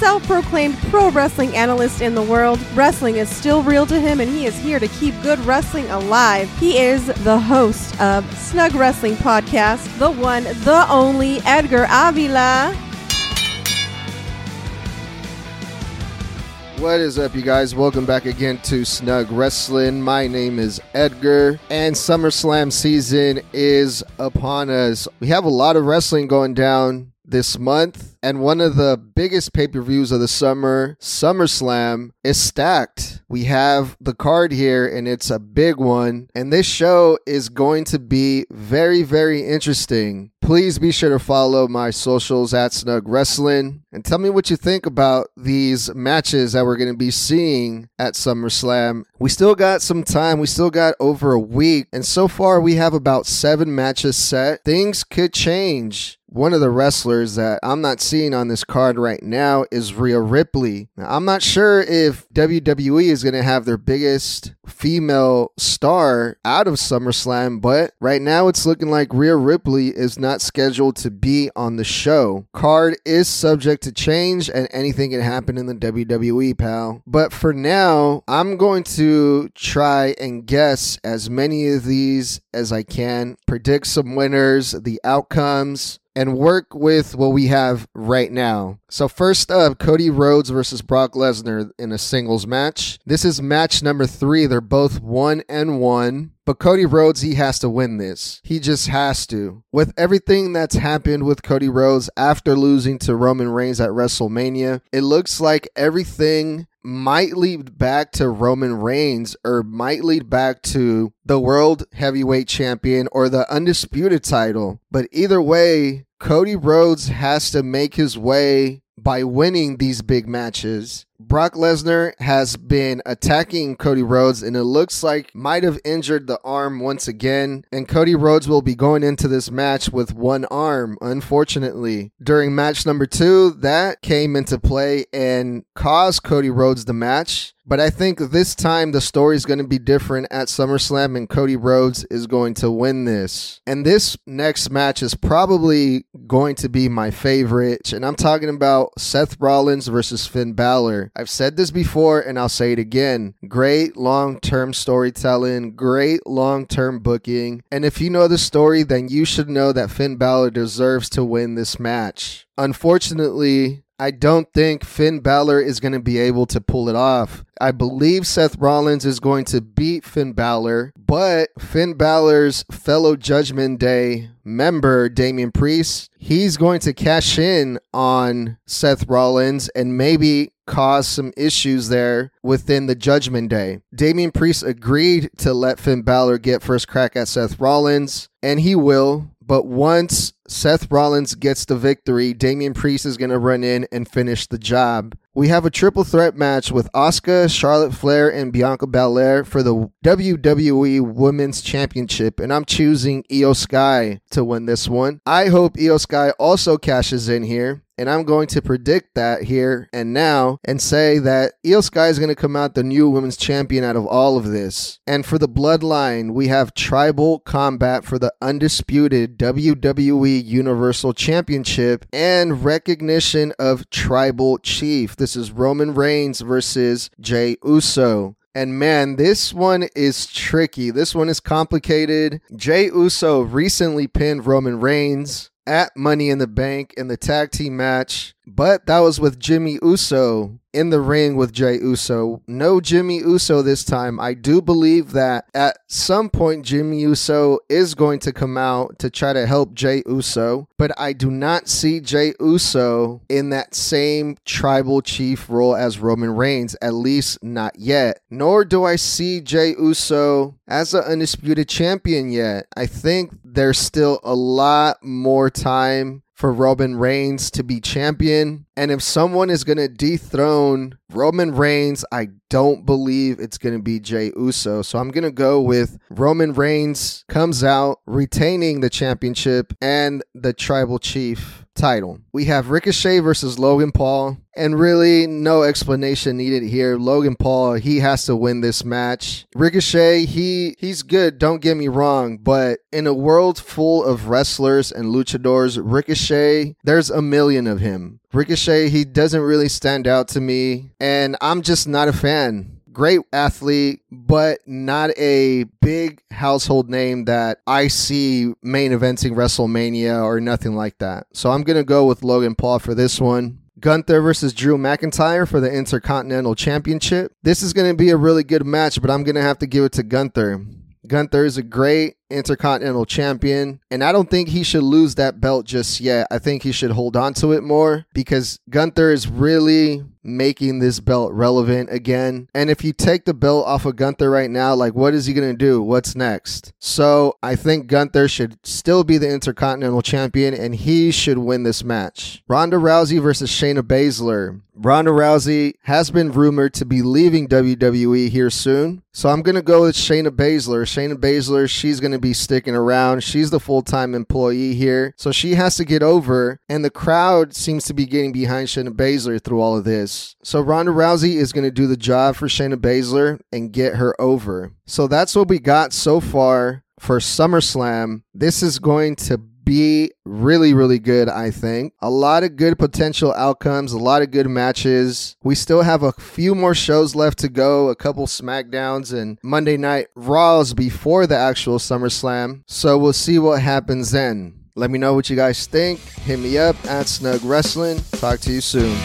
self proclaimed pro wrestling analyst in the world. Wrestling is still real to him, and he is here to keep good wrestling alive. He is the host of Snug Wrestling Podcast, the one, the only Edgar Avila. What is up, you guys? Welcome back again to Snug Wrestling. My name is Edgar, and SummerSlam season is upon us. We have a lot of wrestling going down this month, and one of the biggest pay per views of the summer, SummerSlam, is stacked. We have the card here, and it's a big one, and this show is going to be very, very interesting. Please be sure to follow my socials at Snug Wrestling and tell me what you think about these matches that we're going to be seeing at SummerSlam. We still got some time, we still got over a week, and so far we have about seven matches set. Things could change. One of the wrestlers that I'm not seeing on this card right now is Rhea Ripley. Now, I'm not sure if WWE is going to have their biggest female star out of SummerSlam, but right now it's looking like Rhea Ripley is not scheduled to be on the show. Card is subject to change and anything can happen in the WWE, pal. But for now, I'm going to try and guess as many of these as I can, predict some winners, the outcomes, and work with what we have right now. So first up, Cody Rhodes versus Brock Lesnar in a singles match. This is match number three. They're both one and one. But Cody Rhodes, he has to win this. He just has to. With everything that's happened with Cody Rhodes after losing to Roman Reigns at WrestleMania, it looks like everything might lead back to Roman Reigns or might lead back to the World Heavyweight Champion or the Undisputed title. But either way, Cody Rhodes has to make his way by winning these big matches. Brock Lesnar has been attacking Cody Rhodes and it looks like might have injured the arm once again and Cody Rhodes will be going into this match with one arm unfortunately. During match number 2 that came into play and caused Cody Rhodes the match but I think this time the story is going to be different at SummerSlam and Cody Rhodes is going to win this. And this next match is probably going to be my favorite. And I'm talking about Seth Rollins versus Finn Balor. I've said this before and I'll say it again. Great long term storytelling, great long term booking. And if you know the story, then you should know that Finn Balor deserves to win this match. Unfortunately, I don't think Finn Balor is going to be able to pull it off. I believe Seth Rollins is going to beat Finn Balor, but Finn Balor's fellow Judgment Day member, Damian Priest, he's going to cash in on Seth Rollins and maybe cause some issues there within the Judgment Day. Damian Priest agreed to let Finn Balor get first crack at Seth Rollins, and he will. But once Seth Rollins gets the victory, Damian Priest is going to run in and finish the job. We have a triple threat match with Asuka, Charlotte Flair, and Bianca Belair for the WWE Women's Championship, and I'm choosing Iyo Sky to win this one. I hope Iyo Sky also cashes in here. And I'm going to predict that here and now and say that Iyo Sky is going to come out the new women's champion out of all of this. And for the bloodline, we have tribal combat for the undisputed WWE Universal Championship and recognition of tribal chief. This is Roman Reigns versus Jey Uso. And man, this one is tricky. This one is complicated. Jey Uso recently pinned Roman Reigns at Money in the Bank in the tag team match, but that was with Jimmy Uso in the ring with Jey Uso. No Jimmy Uso this time. I do believe that at some point Jimmy Uso is going to come out to try to help Jey Uso, but I do not see Jey Uso in that same tribal chief role as Roman Reigns, at least not yet. Nor do I see Jey Uso as an undisputed champion yet. I think there's still a lot more time for Roman Reigns to be champion. And if someone is going to dethrone Roman Reigns, I don't believe it's going to be Jey Uso. So I'm going to go with Roman Reigns comes out retaining the championship and the tribal chief title. We have Ricochet versus Logan Paul, and really no explanation needed here. Logan Paul, he has to win this match. Ricochet, he he's good, don't get me wrong, but in a world full of wrestlers and luchadors, Ricochet, there's a million of him. Ricochet, he doesn't really stand out to me, and I'm just not a fan great athlete, but not a big household name that I see main eventing WrestleMania or nothing like that. So I'm going to go with Logan Paul for this one. Gunther versus Drew McIntyre for the Intercontinental Championship. This is going to be a really good match, but I'm going to have to give it to Gunther. Gunther is a great Intercontinental Champion, and I don't think he should lose that belt just yet. I think he should hold on to it more because Gunther is really making this belt relevant again. And if you take the belt off of Gunther right now, like what is he going to do? What's next? So I think Gunther should still be the Intercontinental Champion and he should win this match. Ronda Rousey versus Shayna Baszler. Ronda Rousey has been rumored to be leaving WWE here soon. So I'm going to go with Shayna Baszler. Shayna Baszler, she's going be sticking around. She's the full time employee here. So she has to get over. And the crowd seems to be getting behind Shayna Baszler through all of this. So Ronda Rousey is going to do the job for Shayna Baszler and get her over. So that's what we got so far for SummerSlam. This is going to be really, really good, I think. A lot of good potential outcomes, a lot of good matches. We still have a few more shows left to go, a couple SmackDowns and Monday Night Raws before the actual SummerSlam. So we'll see what happens then. Let me know what you guys think. Hit me up at Snug Wrestling. Talk to you soon.